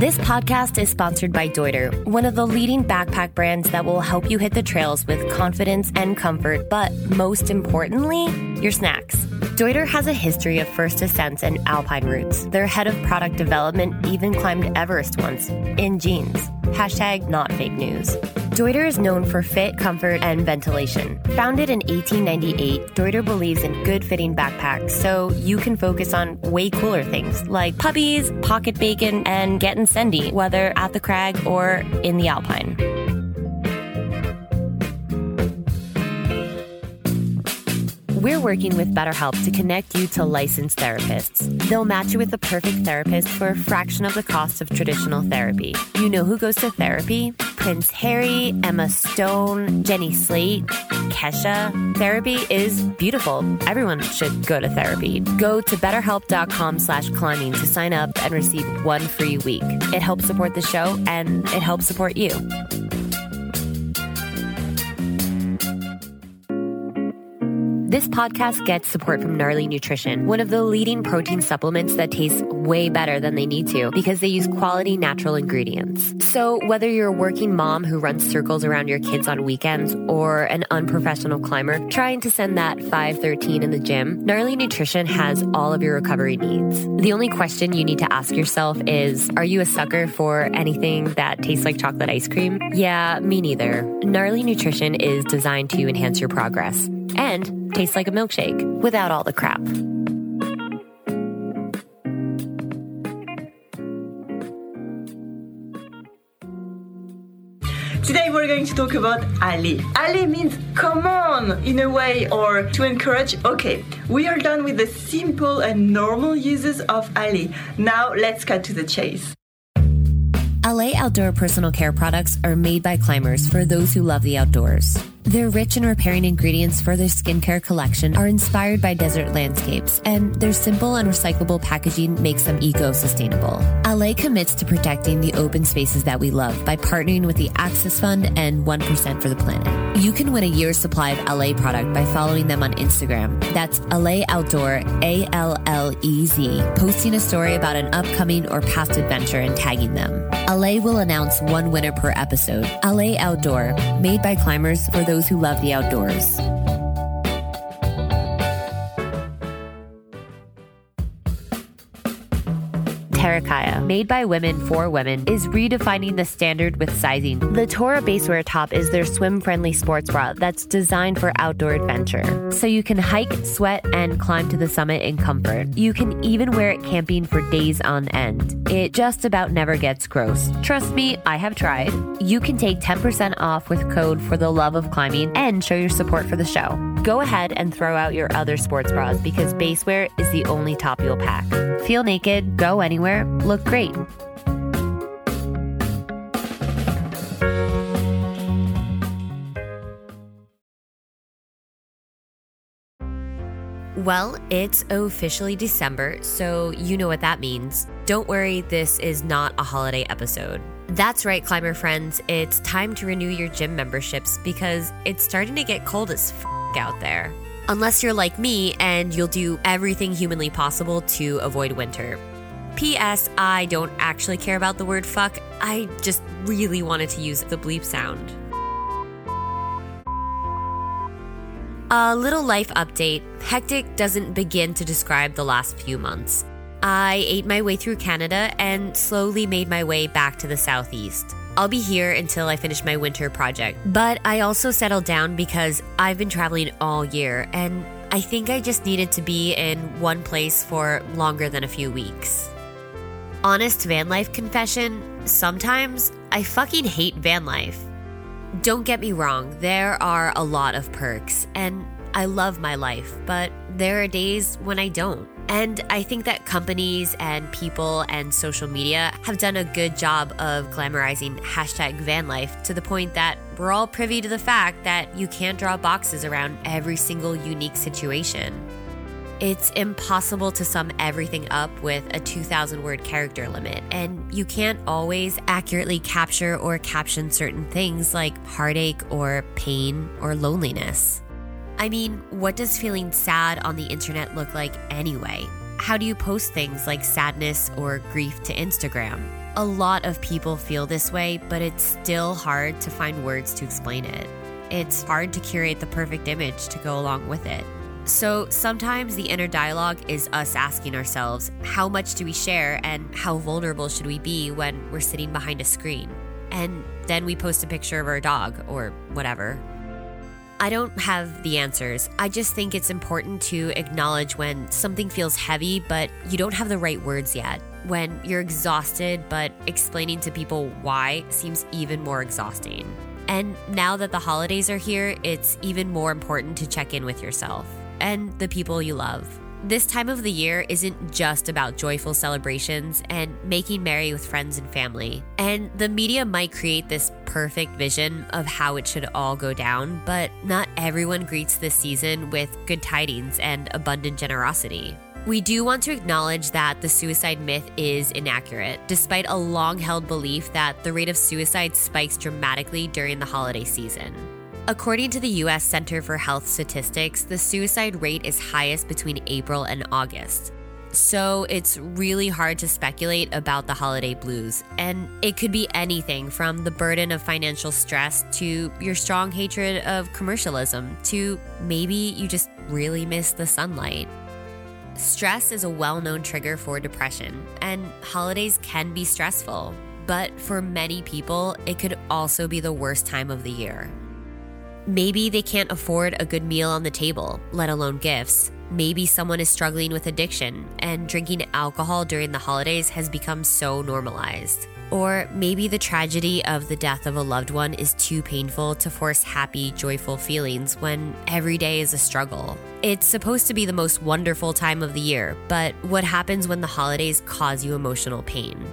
This podcast is sponsored by Deuter, one of the leading backpack brands that will help you hit the trails with confidence and comfort, but most importantly, your snacks. Deuter has a history of first ascents and alpine routes. Their head of product development even climbed Everest once in jeans. Hashtag not fake news. Deuter is known for fit, comfort, and ventilation. Founded in 1898, Deuter believes in good fitting backpacks so you can focus on way cooler things like puppies, pocket bacon, and getting sendy, whether at the crag or in the alpine. We're working with BetterHelp to connect you to licensed therapists. They'll match you with the perfect therapist for a fraction of the cost of traditional therapy. You know who goes to therapy? Prince Harry, Emma Stone, Jenny Slate, Kesha. Therapy is beautiful. Everyone should go to therapy. Go to betterhelp.com slash climbing to sign up and receive one free week. It helps support the show and it helps support you. This podcast gets support from Gnarly Nutrition, one of the leading protein supplements that tastes way better than they need to because they use quality natural ingredients. So, whether you're a working mom who runs circles around your kids on weekends or an unprofessional climber trying to send that 513 in the gym, Gnarly Nutrition has all of your recovery needs. The only question you need to ask yourself is Are you a sucker for anything that tastes like chocolate ice cream? Yeah, me neither. Gnarly Nutrition is designed to enhance your progress and tastes like a milkshake without all the crap. Today we're going to talk about allez. Allez means come on in a way or to encourage. Okay, we are done with the simple and normal uses of allez. Now let's cut to the chase. Allez Outdoor personal care products are made by climbers for those who love the outdoors. Their rich and repairing ingredients for their skincare collection are inspired by desert landscapes, and their simple and recyclable packaging makes them eco sustainable. Allez commits to protecting the open spaces that we love by partnering with the Access Fund and 1% for the Planet. You can win a year's supply of Allez product by following them on Instagram. That's Allez Outdoor, A L L E Z, posting a story about an upcoming or past adventure and tagging them. Allez will announce one winner per episode. Allez Outdoor, made by climbers for those who love the outdoors. Made by women for women, is redefining the standard with sizing. The Tora Basewear top is their swim friendly sports bra that's designed for outdoor adventure. So you can hike, sweat, and climb to the summit in comfort. You can even wear it camping for days on end. It just about never gets gross. Trust me, I have tried. You can take 10% off with code for the love of climbing and show your support for the show. Go ahead and throw out your other sports bras because Basewear is the only top you'll pack. Feel naked, go anywhere, look great. Well, it's officially December, so you know what that means. Don't worry, this is not a holiday episode. That's right, climber friends, it's time to renew your gym memberships because it's starting to get cold as f out there. Unless you're like me and you'll do everything humanly possible to avoid winter. P.S. I don't actually care about the word fuck, I just really wanted to use the bleep sound. A little life update. Hectic doesn't begin to describe the last few months. I ate my way through Canada and slowly made my way back to the southeast. I'll be here until I finish my winter project, but I also settled down because I've been traveling all year and I think I just needed to be in one place for longer than a few weeks. Honest van life confession sometimes I fucking hate van life. Don't get me wrong, there are a lot of perks, and I love my life, but there are days when I don't. And I think that companies and people and social media have done a good job of glamorizing hashtag van life to the point that we're all privy to the fact that you can't draw boxes around every single unique situation. It's impossible to sum everything up with a 2,000 word character limit, and you can't always accurately capture or caption certain things like heartache or pain or loneliness. I mean, what does feeling sad on the internet look like anyway? How do you post things like sadness or grief to Instagram? A lot of people feel this way, but it's still hard to find words to explain it. It's hard to curate the perfect image to go along with it. So sometimes the inner dialogue is us asking ourselves, how much do we share and how vulnerable should we be when we're sitting behind a screen? And then we post a picture of our dog or whatever. I don't have the answers. I just think it's important to acknowledge when something feels heavy, but you don't have the right words yet. When you're exhausted, but explaining to people why seems even more exhausting. And now that the holidays are here, it's even more important to check in with yourself and the people you love. This time of the year isn't just about joyful celebrations and making merry with friends and family. And the media might create this perfect vision of how it should all go down, but not everyone greets this season with good tidings and abundant generosity. We do want to acknowledge that the suicide myth is inaccurate, despite a long held belief that the rate of suicide spikes dramatically during the holiday season. According to the US Center for Health Statistics, the suicide rate is highest between April and August. So it's really hard to speculate about the holiday blues, and it could be anything from the burden of financial stress to your strong hatred of commercialism to maybe you just really miss the sunlight. Stress is a well known trigger for depression, and holidays can be stressful. But for many people, it could also be the worst time of the year. Maybe they can't afford a good meal on the table, let alone gifts. Maybe someone is struggling with addiction, and drinking alcohol during the holidays has become so normalized. Or maybe the tragedy of the death of a loved one is too painful to force happy, joyful feelings when every day is a struggle. It's supposed to be the most wonderful time of the year, but what happens when the holidays cause you emotional pain?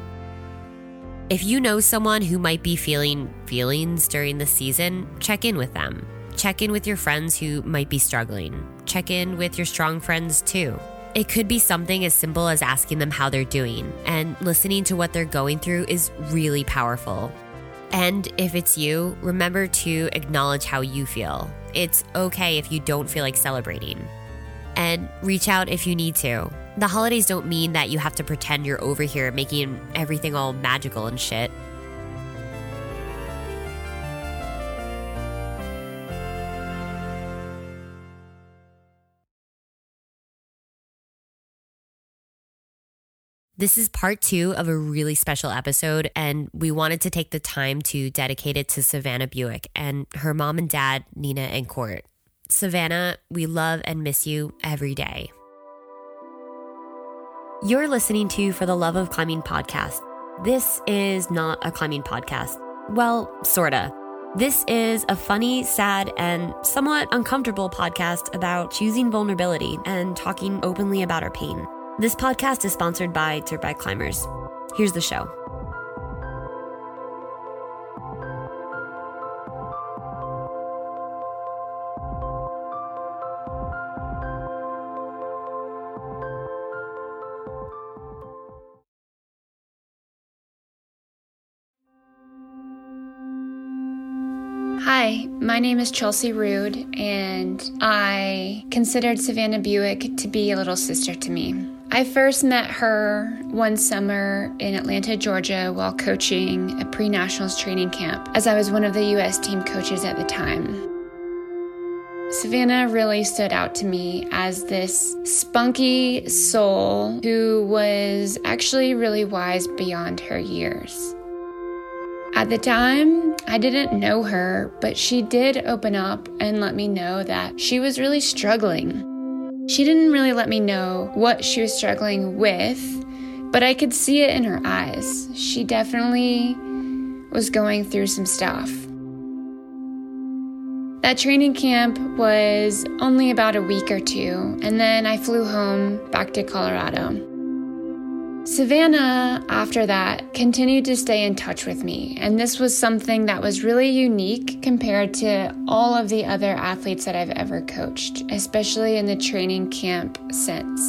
If you know someone who might be feeling feelings during the season, check in with them. Check in with your friends who might be struggling. Check in with your strong friends too. It could be something as simple as asking them how they're doing, and listening to what they're going through is really powerful. And if it's you, remember to acknowledge how you feel. It's okay if you don't feel like celebrating. And reach out if you need to. The holidays don't mean that you have to pretend you're over here making everything all magical and shit. This is part two of a really special episode, and we wanted to take the time to dedicate it to Savannah Buik and her mom and dad, Nina and Court. Savannah, we love and miss you every day. You're listening to For the Love of Climbing podcast. This is not a climbing podcast. Well, sorta. This is a funny, sad, and somewhat uncomfortable podcast about choosing vulnerability and talking openly about our pain. This podcast is sponsored by Dirtbag Climbers. Here's the show. My name is Chelsea Rude, and I considered Savannah Buik to be a little sister to me. I first met her one summer in Atlanta, Georgia, while coaching a pre nationals training camp, as I was one of the U.S. team coaches at the time. Savannah really stood out to me as this spunky soul who was actually really wise beyond her years. At the time, I didn't know her, but she did open up and let me know that she was really struggling. She didn't really let me know what she was struggling with, but I could see it in her eyes. She definitely was going through some stuff. That training camp was only about a week or two, and then I flew home back to Colorado. Savannah, after that, continued to stay in touch with me, and this was something that was really unique compared to all of the other athletes that I've ever coached, especially in the training camp since.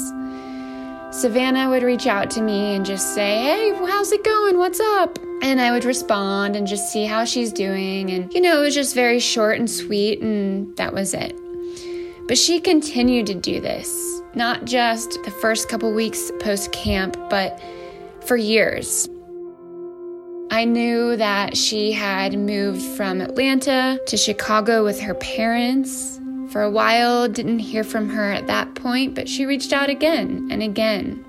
Savannah would reach out to me and just say, Hey, how's it going? What's up? And I would respond and just see how she's doing. And, you know, it was just very short and sweet, and that was it. But she continued to do this not just the first couple weeks post camp, but for years. I knew that she had moved from Atlanta to Chicago with her parents. For a while, didn't hear from her at that point, but she reached out again and again.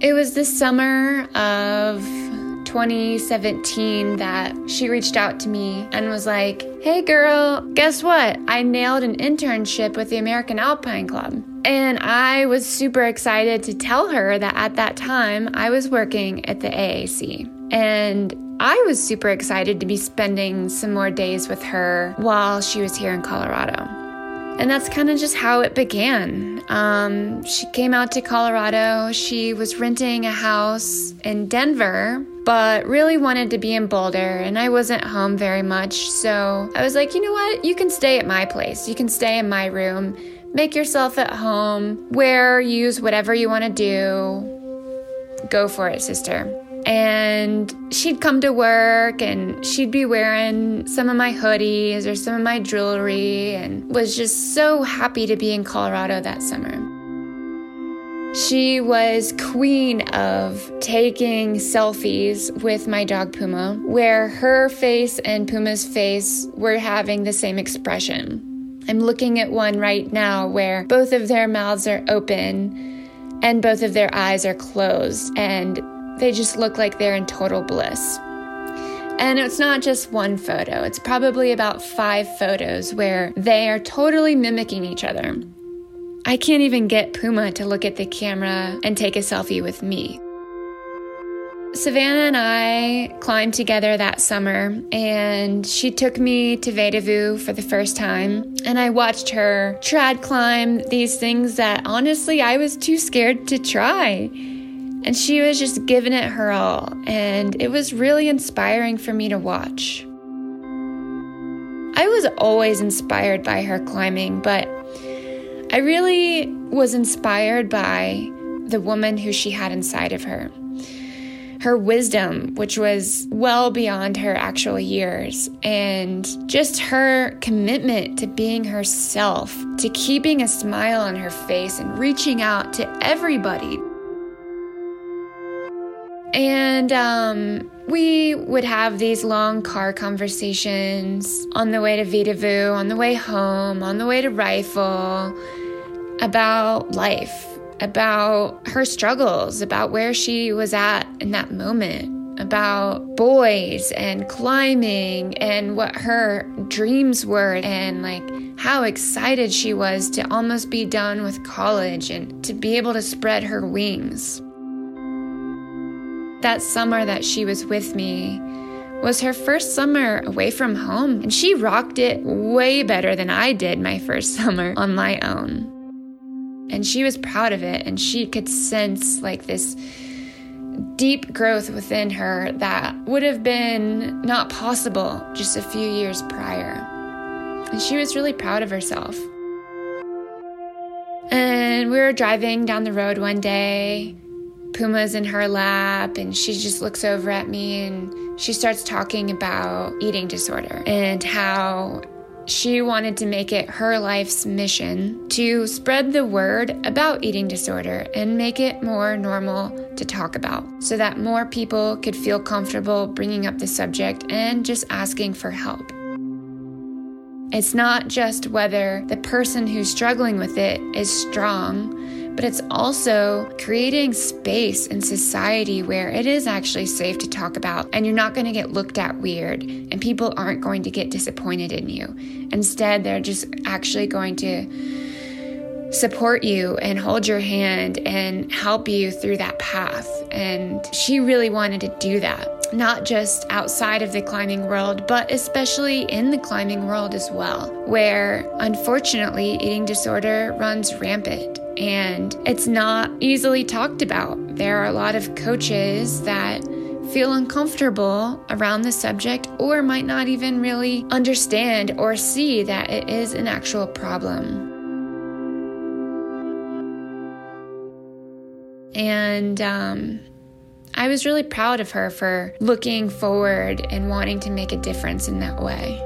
It was the summer of 2017 that she reached out to me and was like, Hey girl, guess what? I nailed an internship with the American Alpine Club. And I was super excited to tell her that at that time I was working at the AAC. And I was super excited to be spending some more days with her while she was here in Colorado. And that's kind of just how it began. Um, she came out to Colorado. She was renting a house in Denver, but really wanted to be in Boulder. And I wasn't home very much. So I was like, you know what? You can stay at my place. You can stay in my room. Make yourself at home. Wear, use whatever you want to do. Go for it, sister. And she'd come to work and she'd be wearing some of my hoodies or some of my jewelry and was just so happy to be in Colorado that summer. She was queen of taking selfies with my dog Puma, where her face and Puma's face were having the same expression. I'm looking at one right now where both of their mouths are open and both of their eyes are closed, and they just look like they're in total bliss. And it's not just one photo, it's probably about five photos where they are totally mimicking each other. I can't even get Puma to look at the camera and take a selfie with me. Savannah and I climbed together that summer, and she took me to Vedauwoo for the first time. And I watched her trad climb these things that honestly I was too scared to try. And she was just giving it her all, and it was really inspiring for me to watch. I was always inspired by her climbing, but I really was inspired by the woman who she had inside of her. Her wisdom, which was well beyond her actual years, and just her commitment to being herself, to keeping a smile on her face and reaching out to everybody and um, we would have these long car conversations on the way to Vedauwoo, on the way home, on the way to Rifle about life, about her struggles, about where she was at in that moment, about boys and climbing and what her dreams were, and like how excited she was to almost be done with college and to be able to spread her wings. That summer that she was with me was her first summer away from home, and she rocked it way better than I did my first summer on my own. And she was proud of it, and she could sense like this deep growth within her that would have been not possible just a few years prior. And she was really proud of herself. And we were driving down the road one day, Puma's in her lap and she just looks over at me and she starts talking about eating disorder and how she wanted to make it her life's mission to spread the word about eating disorder and make it more normal to talk about so that more people could feel comfortable bringing up the subject and just asking for help. It's not just whether the person who's struggling with it is strong but it's also creating space in society where it is actually safe to talk about and you're not going to get looked at weird and people aren't going to get disappointed in you. Instead, they're just actually going to support you and hold your hand and help you through that path. And she really wanted to do that, not just outside of the climbing world, but especially in the climbing world as well, where unfortunately eating disorder runs rampant and it's not easily talked about. There are a lot of coaches that feel uncomfortable around the subject or might not even really understand or see that it is an actual problem. And um, I was really proud of her for looking forward and wanting to make a difference in that way.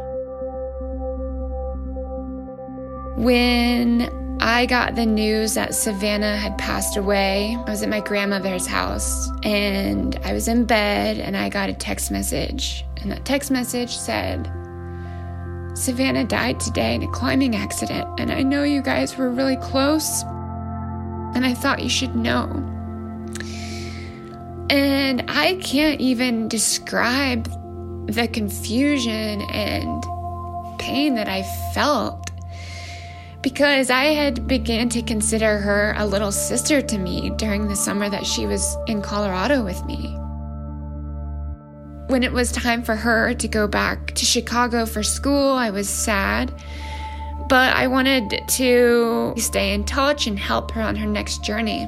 When I got the news that Savannah had passed away. I was at my grandmother's house and I was in bed and I got a text message. And that text message said, Savannah died today in a climbing accident, and I know you guys were really close, and I thought you should know. And I can't even describe the confusion and pain that I felt because I had began to consider her a little sister to me during the summer that she was in Colorado with me. When it was time for her to go back to Chicago for school, I was sad. But I wanted to stay in touch and help her on her next journey.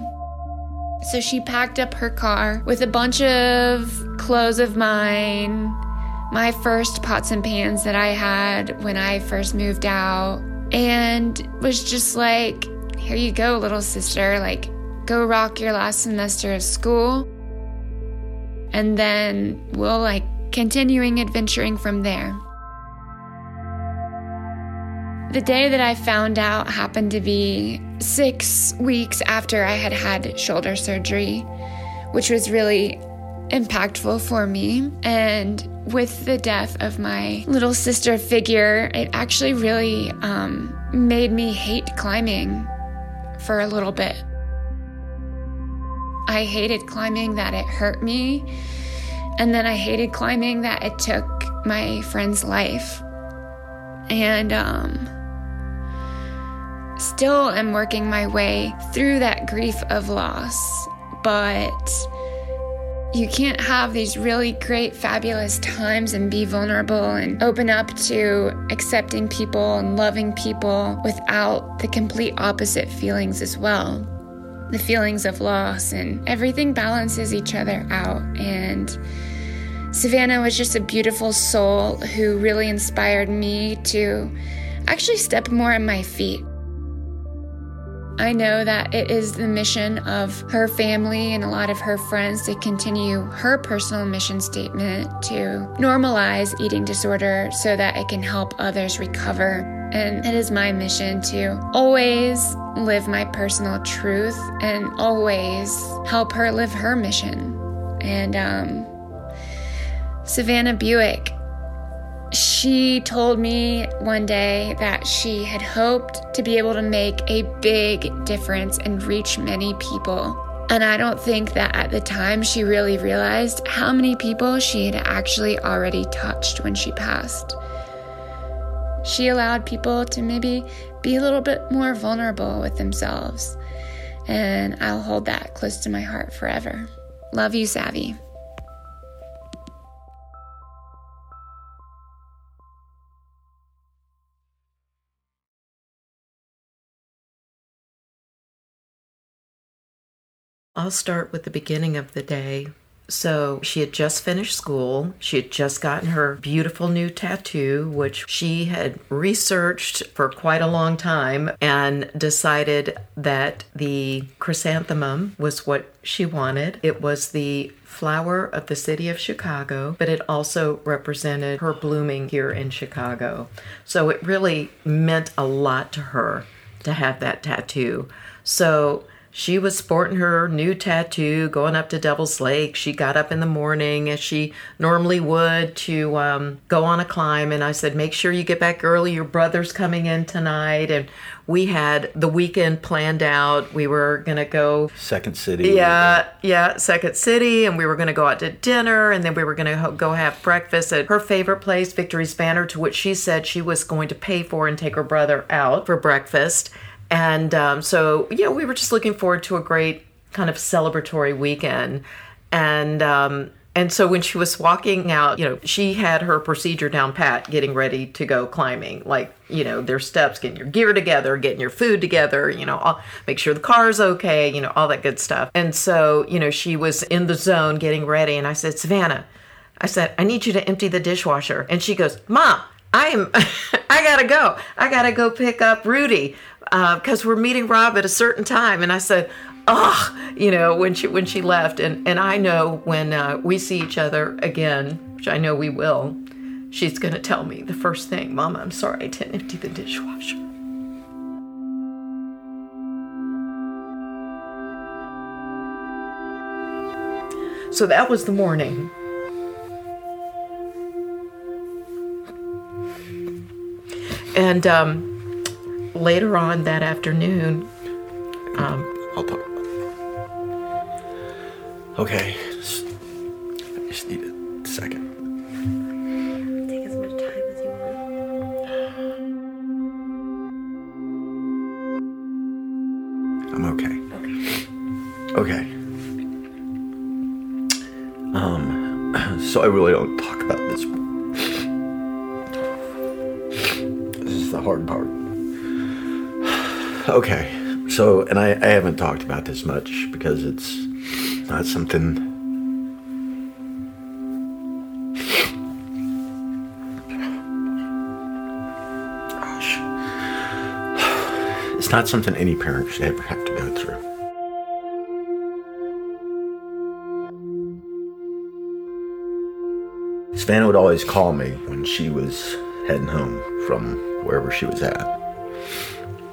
So she packed up her car with a bunch of clothes of mine, my first pots and pans that I had when I first moved out, and was just like, Here you go, little sister. Like, go rock your last semester of school and then we'll like continuing adventuring from there. The day that I found out happened to be six weeks after I had had shoulder surgery, which was really impactful for me. And with the death of my little sister figure, it actually really um, made me hate climbing for a little bit. I hated climbing that it hurt me. And then I hated climbing that it took my friend's life. And um, still am working my way through that grief of loss. But you can't have these really great, fabulous times and be vulnerable and open up to accepting people and loving people without the complete opposite feelings as well the feelings of loss, and everything balances each other out. And Savannah was just a beautiful soul who really inspired me to actually step more on my feet. I know that it is the mission of her family and a lot of her friends to continue her personal mission statement to normalize eating disorder so that it can help others recover. And it is my mission to always live my personal truth and always help her live her mission. And um, Savannah Buik she told me one day that she had hoped to be able to make a big difference and reach many people. And I don't think that at the time she really realized how many people she had actually already touched when she passed. She allowed people to maybe be a little bit more vulnerable with themselves. And I'll hold that close to my heart forever. Love you, Savvy. I'll start with the beginning of the day. So she had just finished school. She had just gotten her beautiful new tattoo, which she had researched for quite a long time and decided that the chrysanthemum was what she wanted. It was the flower of the city of Chicago, but it also represented her blooming here in Chicago. So it really meant a lot to her to have that tattoo. So she was sporting her new tattoo, going up to Devil's Lake. She got up in the morning as she normally would to um, go on a climb. And I said, Make sure you get back early. Your brother's coming in tonight. And we had the weekend planned out. We were going to go. Second City. Yeah, yeah, Second City. And we were going to go out to dinner. And then we were going to go have breakfast at her favorite place, Victory's Banner, to which she said she was going to pay for and take her brother out for breakfast. And um, so, yeah, we were just looking forward to a great kind of celebratory weekend. And um, and so when she was walking out, you know, she had her procedure down pat, getting ready to go climbing. Like, you know, their steps, getting your gear together, getting your food together, you know, all, make sure the car's okay, you know, all that good stuff. And so, you know, she was in the zone getting ready. And I said, Savannah, I said, I need you to empty the dishwasher. And she goes, Mom, I am, I gotta go. I gotta go pick up Rudy because uh, we're meeting Rob at a certain time. And I said, oh, you know, when she when she left. And and I know when uh, we see each other again, which I know we will, she's gonna tell me the first thing, Mama, I'm sorry I didn't empty the dishwasher. So that was the morning. And um, later on that afternoon, I'll talk. Okay. just- I just need a second. Take as much time as you want. I'm okay. Okay. Um, so I really don't talk about this. This is the hard part. Okay. So, and I, I haven't talked about this much because it's not something. Gosh. It's not something any parent should ever have to go through. Savannah would always call me when she was heading home from wherever she was at.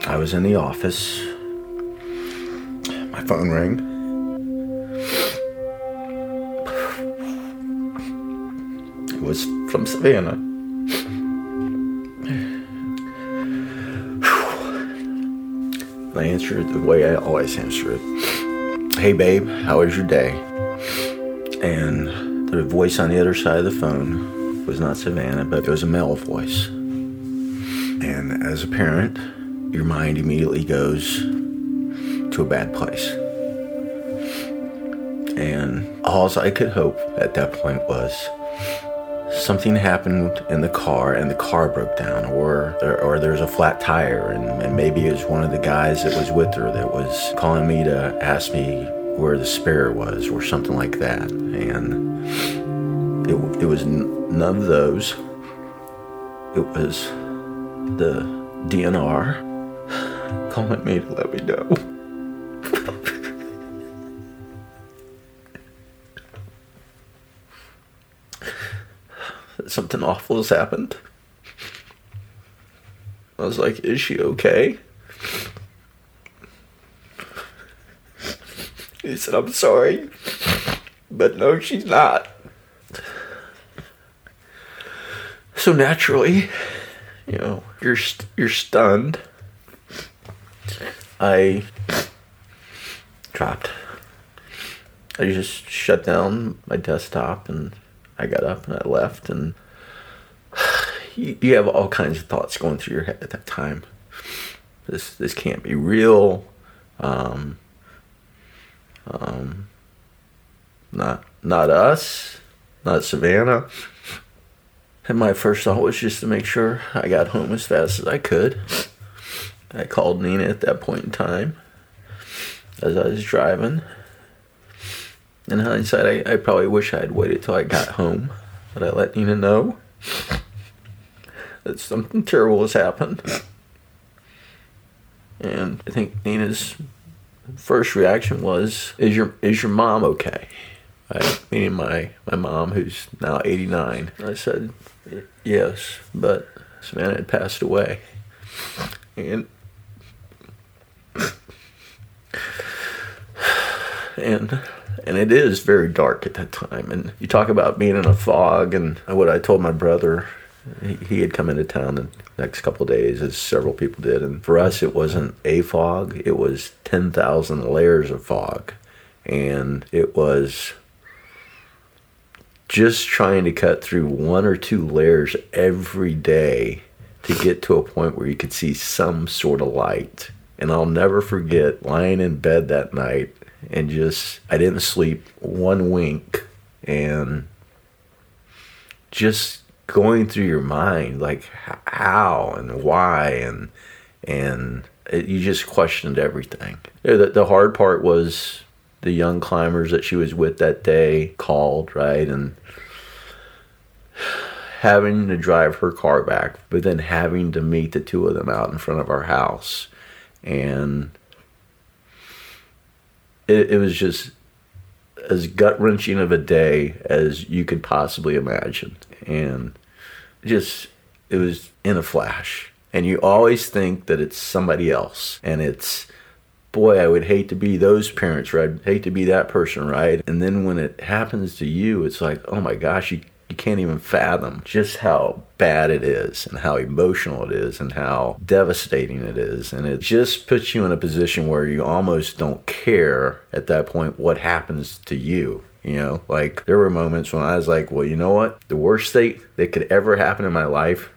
I was in the office. My phone rang. It was from Savannah. I answered the way I always answer it. Hey, babe, how was your day? And the voice on the other side of the phone was not Savannah, but it was a male voice. And as a parent, your mind immediately goes to a bad place. And all I could hope at that point was something happened in the car and the car broke down or or there's a flat tire and, and maybe it was one of the guys that was with her that was calling me to ask me where the spare was or something like that. And it, it was none of those. It was the DNR calling me to let me know something awful has happened. I was like, is she okay? He said, I'm sorry, but no, she's not. So naturally, you know, you're st- you're stunned. I dropped. I just shut down my desktop and I got up and I left and you, you have all kinds of thoughts going through your head at that time. This this can't be real. Um, um, not not us, not Savannah. And my first thought was just to make sure I got home as fast as I could. I called Nina at that point in time as I was driving. In hindsight, I, I probably wish I had waited till I got home. But I let Nina know that something terrible has happened. And I think Nina's first reaction was, "Is your is your mom okay?" I, meaning my my mom, who's now eighty nine. I said, "Yes," but Savannah had passed away, and and and it is very dark at that time. And you talk about being in a fog, and what I told my brother, he, he had come into town the next couple days, as several people did. And for us, it wasn't a fog; it was ten thousand layers of fog, and it was just trying to cut through one or two layers every day to get to a point where you could see some sort of light. And I'll never forget lying in bed that night and just, I didn't sleep one wink and just going through your mind like how and why and, and it, you just questioned everything. The, the hard part was the young climbers that she was with that day called, right? And having to drive her car back, but then having to meet the two of them out in front of our house. And it, it was just as gut wrenching of a day as you could possibly imagine. And just, it was in a flash. And you always think that it's somebody else and it's boy, I would hate to be those parents, right? I'd hate to be that person, right? And then when it happens to you, it's like, oh my gosh, you, you can't even fathom just how bad it is and how emotional it is and how devastating it is. And it just puts you in a position where you almost don't care at that point what happens to you. You know, like there were moments when I was like, well, you know what? The worst thing that could ever happen in my life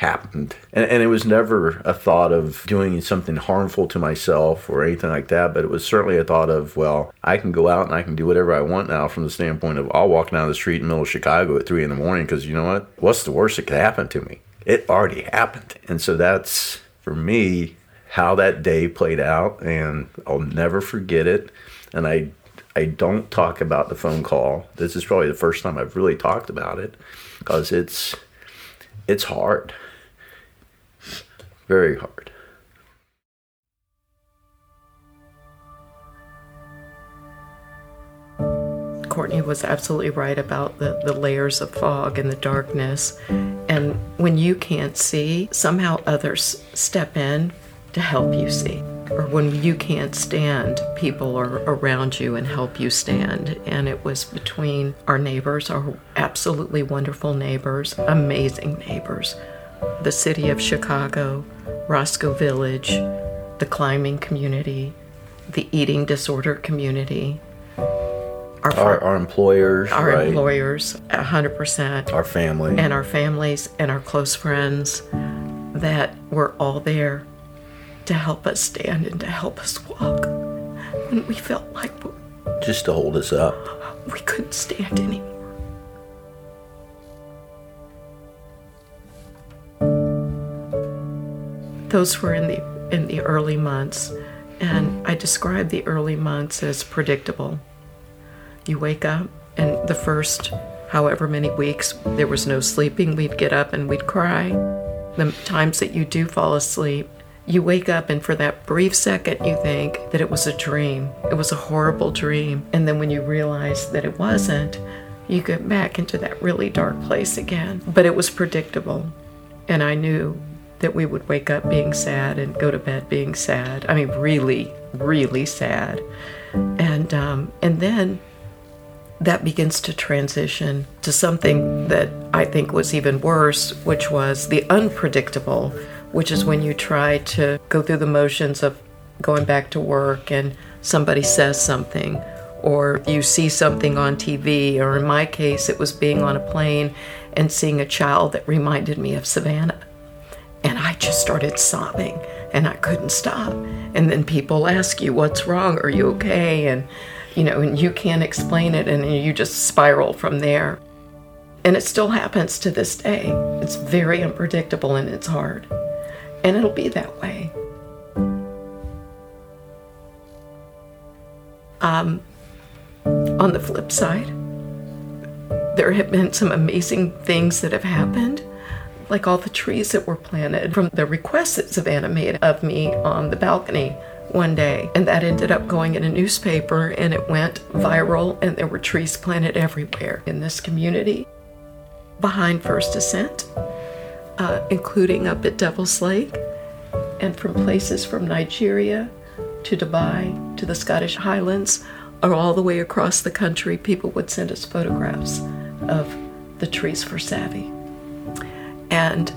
happened. And, and, it was never a thought of doing something harmful to myself or anything like that, but it was certainly a thought of, well, I can go out and I can do whatever I want now from the standpoint of I'll walk down the street in the middle of Chicago at three in the morning because you know what? What's the worst that could happen to me? It already happened. And so that's, for me, how that day played out, and I'll never forget it. And I I don't talk about the phone call. This is probably the first time I've really talked about it because it's it's hard. Very hard. Courtney was absolutely right about the, the layers of fog and the darkness. And when you can't see, somehow others step in to help you see or when you can't stand, people are around you and help you stand. And it was between our neighbors, our absolutely wonderful neighbors, amazing neighbors, the city of Chicago, Roscoe Village, the climbing community, the eating disorder community. Our, our, our employers, our right? employers, 100%. Our family. And our families and our close friends that were all there to help us stand and to help us walk when we felt like just to hold us up. We couldn't stand anymore. Those were in the in the early months, and I describe the early months as predictable. You wake up, and the first however many weeks there was no sleeping, we'd get up and we'd cry. The times that you do fall asleep, you wake up, and for that brief second, you think that it was a dream. It was a horrible dream. And then when you realize that it wasn't, you get back into that really dark place again. But it was predictable. And I knew that we would wake up being sad and go to bed being sad. I mean, really, really sad. And, um, and then that begins to transition to something that I think was even worse, which was the unpredictable which is when you try to go through the motions of going back to work and somebody says something or you see something on TV, or in my case, it was being on a plane and seeing a child that reminded me of Savannah. Just started sobbing and I couldn't stop. And then people ask you, What's wrong? Are you okay? And, you know, and you can't explain it and you just spiral from there. And it still happens to this day. It's very unpredictable and it's hard and it'll be that way. Um, on the flip side, there have been some amazing things that have happened, like all the trees that were planted from the requests that Savannah made of me on the balcony one day. And that ended up going in a newspaper and it went viral, and there were trees planted everywhere in this community behind First Ascent uh, including up at Devil's Lake, and from places from Nigeria to Dubai to the Scottish Highlands, or all the way across the country, people would send us photographs of the trees for Savvy. And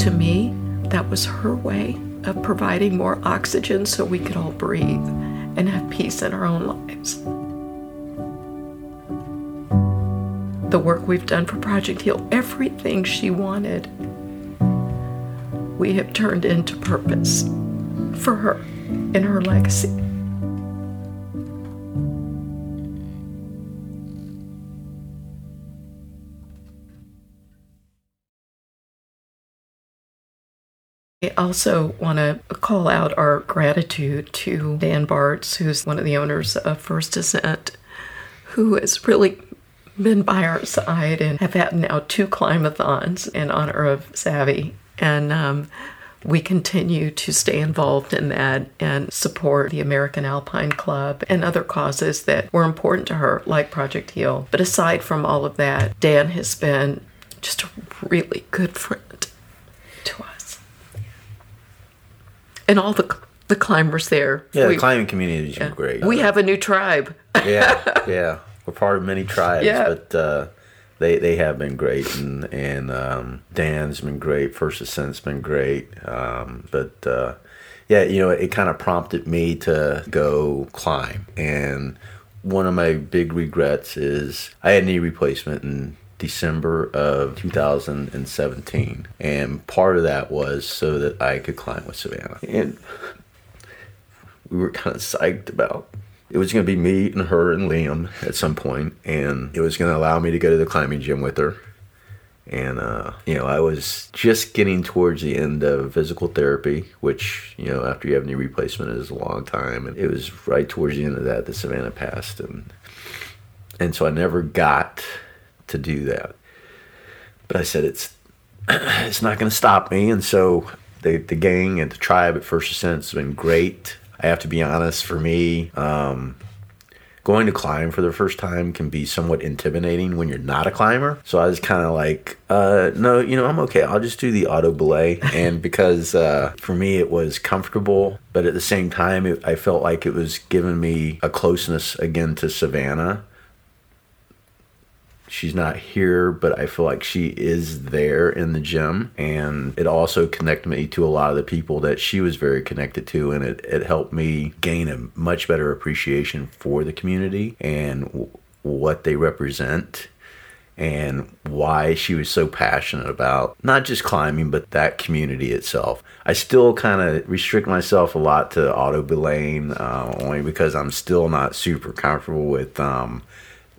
to me, that was her way of providing more oxygen so we could all breathe and have peace in our own lives. The work we've done for Project Heal, everything she wanted we have turned into purpose for her and her legacy. Also want to call out our gratitude to Dan Bartz, who's one of the owners of First Ascent, who has really been by our side and have had now two climathons in honor of Savvy and um, we continue to stay involved in that and support the American Alpine Club and other causes that were important to her, like Project Heal. But aside from all of that, Dan has been just a really good friend to us. And all the the climbers there. Yeah, we, the climbing community is great. we have a new tribe. yeah, yeah. We're part of many tribes, Yeah. but uh, they they have been great, and and um, Dan's been great. First Ascent's been great, um, but uh, yeah, you know, it kind of prompted me to go climb, and one of my big regrets is I had knee replacement in December of 2017, and part of that was so that I could climb with Savannah, and we were kind of psyched about. It was going to be me and her and Liam at some point, and it was going to allow me to go to the climbing gym with her. And, uh, you know, I was just getting towards the end of physical therapy, which, you know, after you have knee replacement is a long time. And it was right towards the end of that that Savannah passed. And, and so I never got to do that. But I said, it's, it's not going to stop me. And so the, the gang and the tribe at First Ascent has been great. I have to be honest, for me, um, going to climb for the first time can be somewhat intimidating when you're not a climber. So I was kind of like, uh, no, you know, I'm okay. I'll just do the auto belay. and because uh, for me, it was comfortable, but at the same time, it, I felt like it was giving me a closeness again to Savannah she's not here, but I feel like she is there in the gym. And it also connected me to a lot of the people that she was very connected to. And it, it helped me gain a much better appreciation for the community and w- what they represent and why she was so passionate about not just climbing, but that community itself. I still kind of restrict myself a lot to auto belaying, uh, only because I'm still not super comfortable with. Um,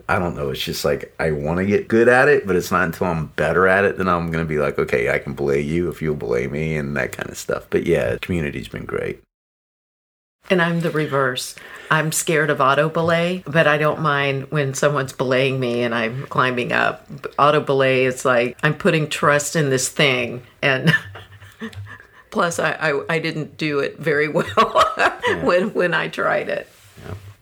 I don't know. It's just like I want to get good at it, but it's not until I'm better at it that I'm gonna be like, okay, I can belay you if you'll belay me and that kind of stuff. But yeah, community's been great. And I'm the reverse. I'm scared of auto belay, but I don't mind when someone's belaying me and I'm climbing up. Auto belay is like I'm putting trust in this thing, and plus I, I, I didn't do it very well when when I tried it.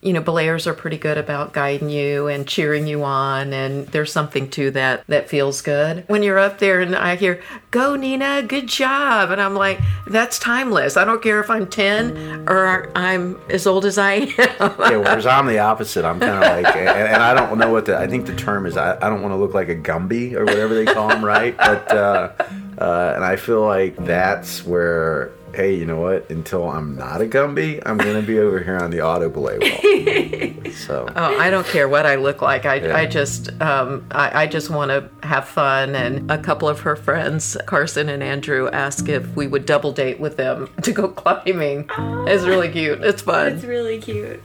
You know, belayers are pretty good about guiding you and cheering you on, and there's something to that that feels good. When you're up there and I hear, Go, Nina, good job. And I'm like, That's timeless. I don't care if I'm 10 or I'm as old as I am. Yeah, whereas I'm the opposite. I'm kind of like, and, and I don't know what the, I think the term is, I, I don't want to look like a Gumby or whatever they call them, right? But, uh, uh, and I feel like that's where, hey, you know what? Until I'm not a Gumby, I'm going to be over here on the auto belay wall. so, Oh, I don't care what I look like. I, Yeah. I just um, I, I just want to have fun. And a couple of her friends, Carson and Andrew, asked if we would double date with them to go climbing. It's really cute. It's fun. It's really cute.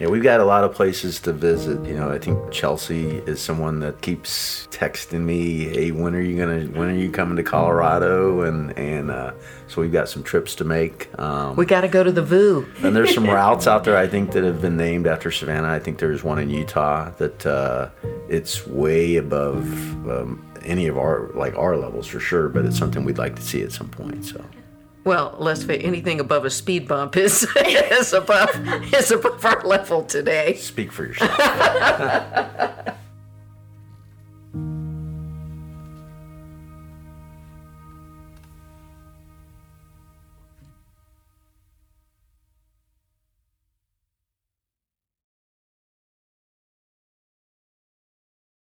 Yeah, we've got a lot of places to visit. You know, I think Chelsea is someone that keeps texting me, "Hey, when are you gonna? When are you coming to Colorado?" And and uh, so we've got some trips to make. Um, we got to go to the VU. and there's some routes out there I think that have been named after Savannah. I think there's one in Utah that uh, it's way above um, any of our like our levels for sure, but it's something we'd like to see at some point. So. Well, let's face anything above a speed bump is is above is above our level today. Speak for yourself.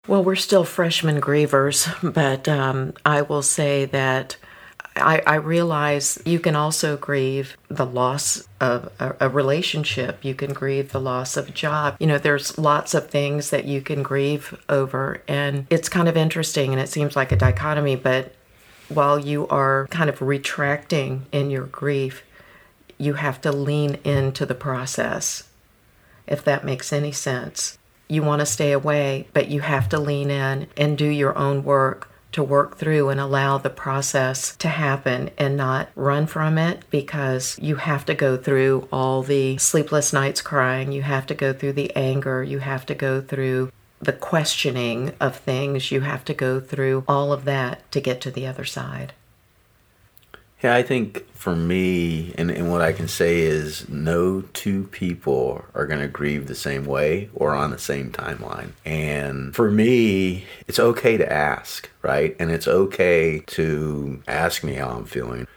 Well, we're still freshman grievers, but um, I will say that I, I realize you can also grieve the loss of a, a relationship. You can grieve the loss of a job. You know, there's lots of things that you can grieve over, and it's kind of interesting and it seems like a dichotomy, but while you are kind of retracting in your grief, you have to lean into the process, if that makes any sense you want to stay away, but you have to lean in and do your own work to work through and allow the process to happen and not run from it because you have to go through all the sleepless nights crying, you have to go through the anger, you have to go through the questioning of things, you have to go through all of that to get to the other side. Yeah, I think for me, and, and what I can say is no two people are going to grieve the same way or on the same timeline. And for me, it's okay to ask, right? And it's okay to ask me how I'm feeling.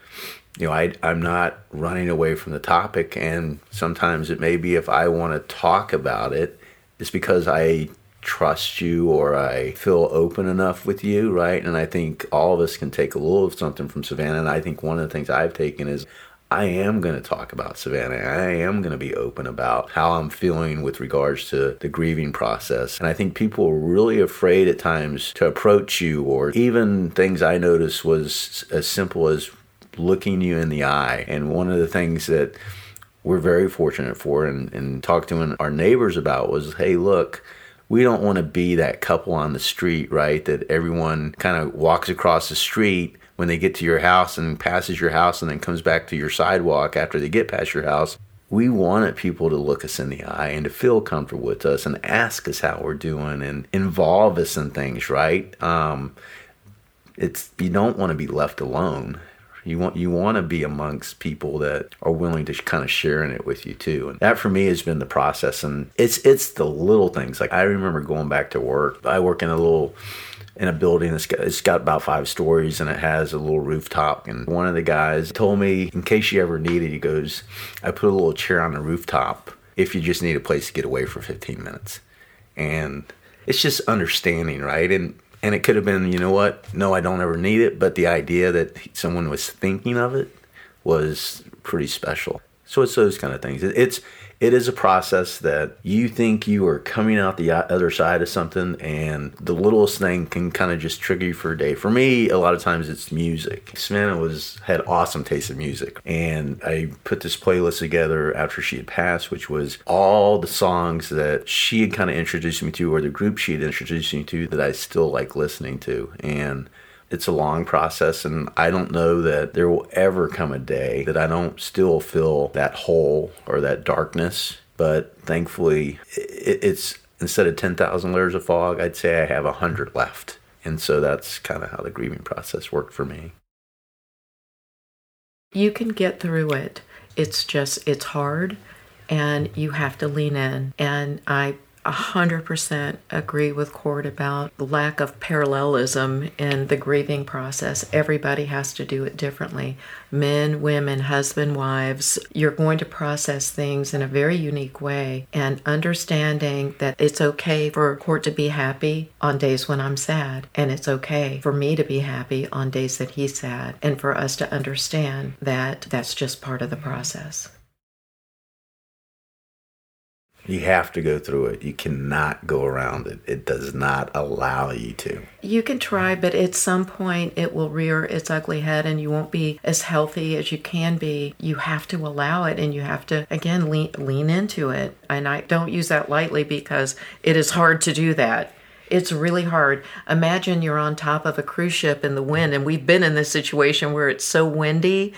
you know, I, I'm not running away from the topic. And sometimes it may be if I want to talk about it, it's because I trust you or I feel open enough with you, right? And I think all of us can take a little of something from Savannah. And I think one of the things I've taken is I am going to talk about Savannah. I am going to be open about how I'm feeling with regards to the grieving process. And I think people are really afraid at times to approach you, or even things I noticed was as simple as looking you in the eye. And one of the things that we're very fortunate for and, and talked to our neighbors about was hey, look, we don't want to be that couple on the street, right? That everyone kind of walks across the street when they get to your house and passes your house and then comes back to your sidewalk after they get past your house. We wanted people to look us in the eye and to feel comfortable with us and ask us how we're doing and involve us in things, right? Um, it's you don't want to be left alone. You want you want to be amongst people that are willing to kind of sharing it with you too. And that for me has been the process. And it's it's the little things. Like I remember going back to work. I work in a little in a building that's got, it's got about five stories and it has a little rooftop. And one of the guys told me, in case you ever need it, he goes, I put a little chair on the rooftop if you just need a place to get away for 15 minutes. And it's just understanding, right? And and it could have been, you know what? No, I don't ever need it. But the idea that someone was thinking of it was pretty special. So it's those kind of things. It's it is a process that you think you are coming out the other side of something and the littlest thing can kind of just trigger you for a day. For me a lot of times it's music. Savannah was had awesome taste in music and i put this playlist together after she had passed which was all the songs that she had kind of introduced me to or the group she had introduced me to that i still like listening to. And it's a long process and i don't know that there will ever come a day that i don't still feel that hole or that darkness. But thankfully it's instead of 10,000 layers of fog i'd say i have 100 left. And so that's kind of how the grieving process worked for me. You can get through it. It's just it's hard and you have to lean in. And i 100% agree with Court about the lack of parallelism in the grieving process. Everybody has to do it differently. Men, women, husband, wives, you're going to process things in a very unique way and understanding that it's okay for Court to be happy on days when I'm sad, and it's okay for me to be happy on days that he's sad, and for us to understand that that's just part of the process. You have to go through it. You cannot go around it. It does not allow you to. You can try, but at some point it will rear its ugly head and you won't be as healthy as you can be. You have to allow it and you have to, again, lean, lean into it. And I don't use that lightly because it is hard to do that. It's really hard. Imagine you're on top of a cruise ship in the wind, and we've been in this situation where it's so windy.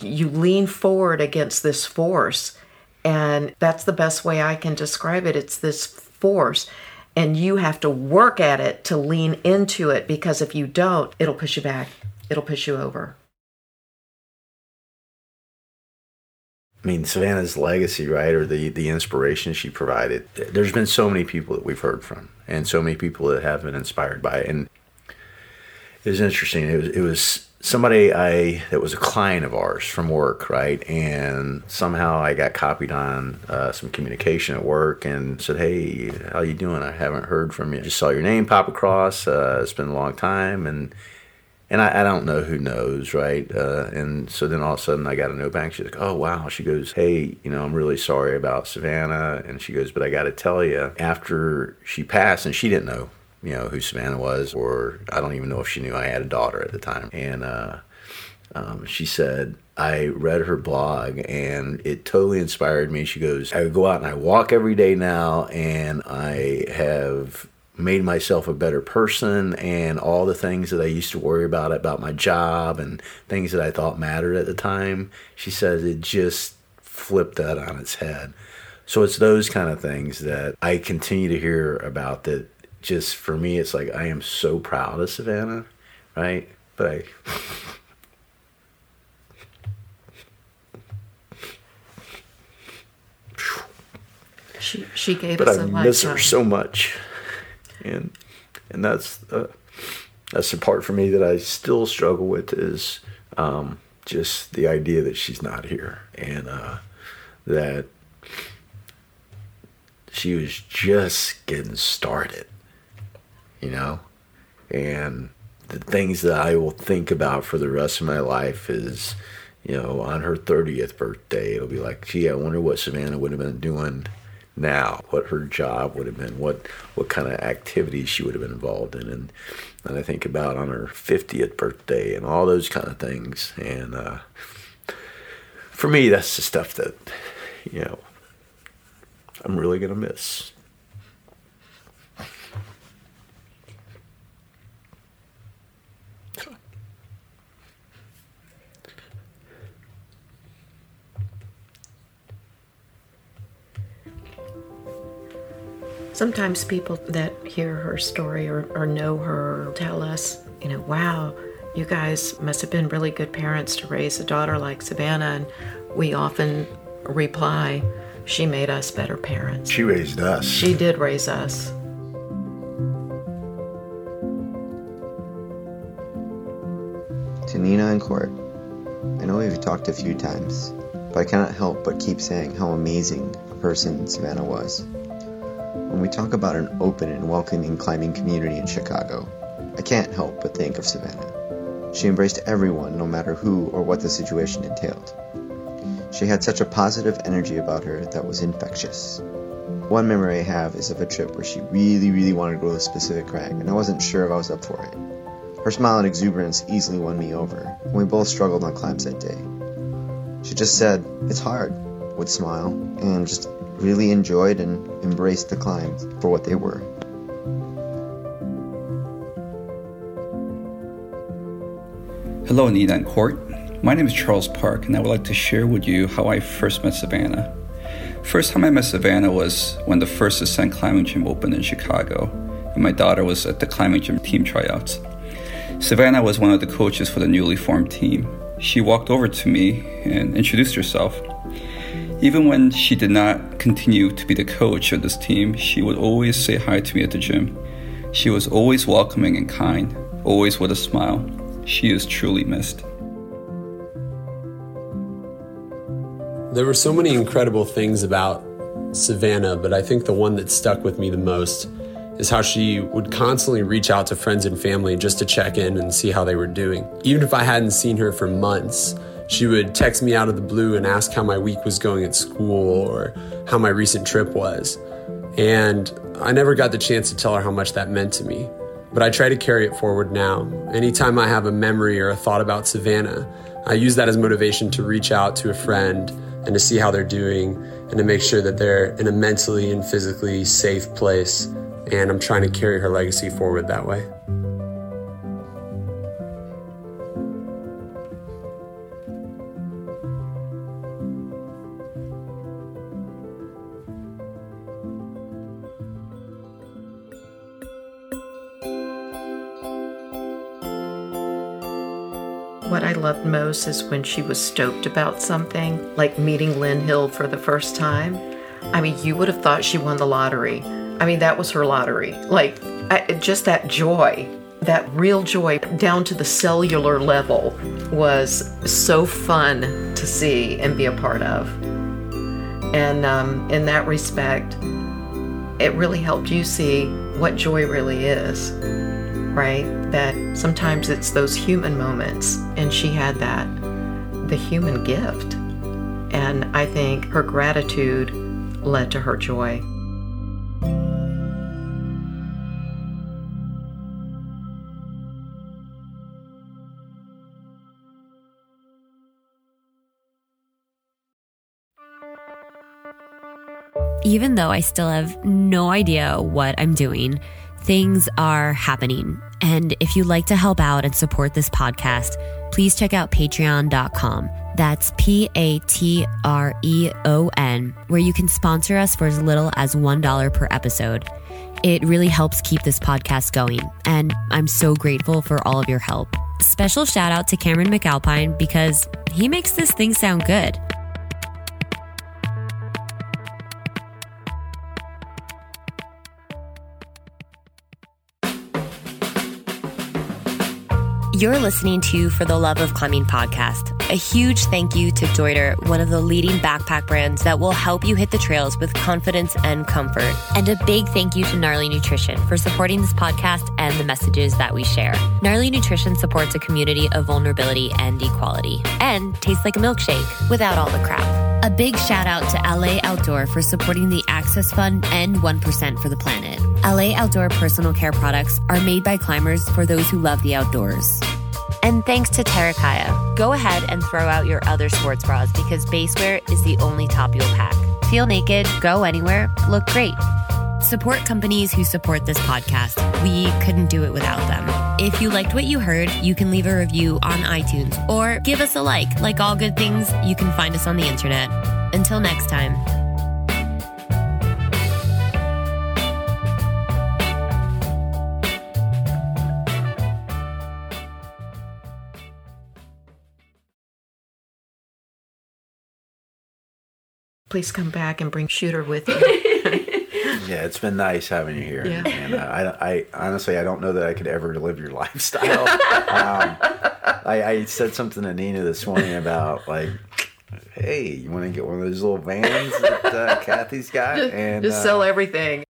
You lean forward against this force and that's the best way I can describe it. It's this force, and you have to work at it to lean into it because if you don't, it'll push you back, it'll push you over. I mean, Savannah's legacy, right, or the, the inspiration she provided. There's been so many people that we've heard from, and so many people that have been inspired by it. And it was interesting. It was, it was somebody I that was a client of ours from work, right? And somehow I got copied on uh, some communication at work and said, "Hey, how you doing? I haven't heard from you. Just saw your name pop across. Uh, it's been a long time, and and I, I don't know who knows, right? Uh, and so then all of a sudden I got a note back. She's like, "Oh wow." She goes, "Hey, you know, I'm really sorry about Savannah," and she goes, "But I got to tell you, after she passed, and she didn't know." You know, who Savannah was, or I don't even know if she knew I had a daughter at the time. And uh, um, she said, I read her blog and it totally inspired me. She goes, I go out and I walk every day now, and I have made myself a better person and all the things that I used to worry about about my job and things that I thought mattered at the time. She says it just flipped that on its head. So it's those kind of things that I continue to hear about that just for me, it's like I am so proud of Savannah, right? But I. she she gave but us I a miss lifetime. her so much, and and that's uh, that's the part for me that I still struggle with is um, just the idea that she's not here and uh, that she was just getting started, you know? And the things that I will think about for the rest of my life is, you know, on her 30th birthday, it'll be like, gee, I wonder what Savannah would have been doing now, what her job would have been, what what kind of activities she would have been involved in, and and I think about on her 50th birthday and all those kind of things. And uh, for me, that's the stuff that you know I'm really gonna miss. Sometimes people that hear her story or, or know her tell us, you know, wow, you guys must have been really good parents to raise a daughter like Savannah. And we often reply, she made us better parents. She raised us. She did raise us. To Nina and Court, I know we've talked a few times, but I cannot help but keep saying how amazing a person Savannah was. When we talk about an open and welcoming climbing community in Chicago, I can't help but think of Savannah. She embraced everyone, no matter who or what the situation entailed. She had such a positive energy about her that was infectious. One memory I have is of a trip where she really, really wanted to go to a specific crag, and I wasn't sure if I was up for it. Her smile and exuberance easily won me over, and we both struggled on climbs that day. She just said, It's hard, would smile, and just really enjoyed and embraced the climbs for what they were. Hello, and Court. My name is Charles Park, and I would like to share with you how I first met Savannah. First time I met Savannah was when the first Ascent Climbing Gym opened in Chicago, and my daughter was at the climbing gym team tryouts. Savannah was one of the coaches for the newly formed team. She walked over to me and introduced herself. Even when she did not continue to be the coach of this team, she would always say hi to me at the gym. She was always welcoming and kind, always with a smile. She is truly missed. There were so many incredible things about Savannah, but I think the one that stuck with me the most is how she would constantly reach out to friends and family just to check in and see how they were doing. Even if I hadn't seen her for months, she would text me out of the blue and ask how my week was going at school or how my recent trip was. And I never got the chance to tell her how much that meant to me. But I try to carry it forward now. Anytime I have a memory or a thought about Savannah, I use that as motivation to reach out to a friend and to see how they're doing and to make sure that they're in a mentally and physically safe place. And I'm trying to carry her legacy forward that way. What I loved most is when she was stoked about something, like meeting Lynn Hill for the first time. I mean, you would have thought she won the lottery. I mean, that was her lottery. Like, I, just that joy, that real joy down to the cellular level was so fun to see and be a part of. And um, in that respect, it really helped you see what joy really is right? That sometimes it's those human moments, and she had that, the human gift. And I think her gratitude led to her joy. Even though I still have no idea what I'm doing, things are happening. And if you'd like to help out and support this podcast, please check out patreon.com. That's P A T R E O N, where you can sponsor us for as little as $1 per episode. It really helps keep this podcast going, and I'm so grateful for all of your help. Special shout out to Cameron McAlpine because he makes this thing sound good. You're listening to For the Love of Climbing podcast, A huge thank you to Deuter, one of the leading backpack brands that will help you hit the trails with confidence and comfort. And a big thank you to Gnarly Nutrition for supporting this podcast and the messages that we share. Gnarly Nutrition supports a community of vulnerability and equality and tastes like a milkshake without all the crap. A big shout out to Allez Outdoor for supporting the Access Fund and 1% for the planet. Allez Outdoor personal care products are made by climbers for those who love the outdoors. And thanks to Terrakaya. Go ahead and throw out your other sports bras because basewear is the only top you'll pack. Feel naked, go anywhere, look great. Support companies who support this podcast. We couldn't do it without them. If you liked what you heard, you can leave a review on iTunes or give us a like. Like all good things, you can find us on the internet. Until next time. Please come back and bring Shooter with you. Yeah, it's been nice having you here. Yeah. And uh, I, I honestly, I don't know that I could ever live your lifestyle. um, I, I said something to Nina this morning about like, hey, you want to get one of those little vans that uh, Kathy's got? just and just uh, sell everything.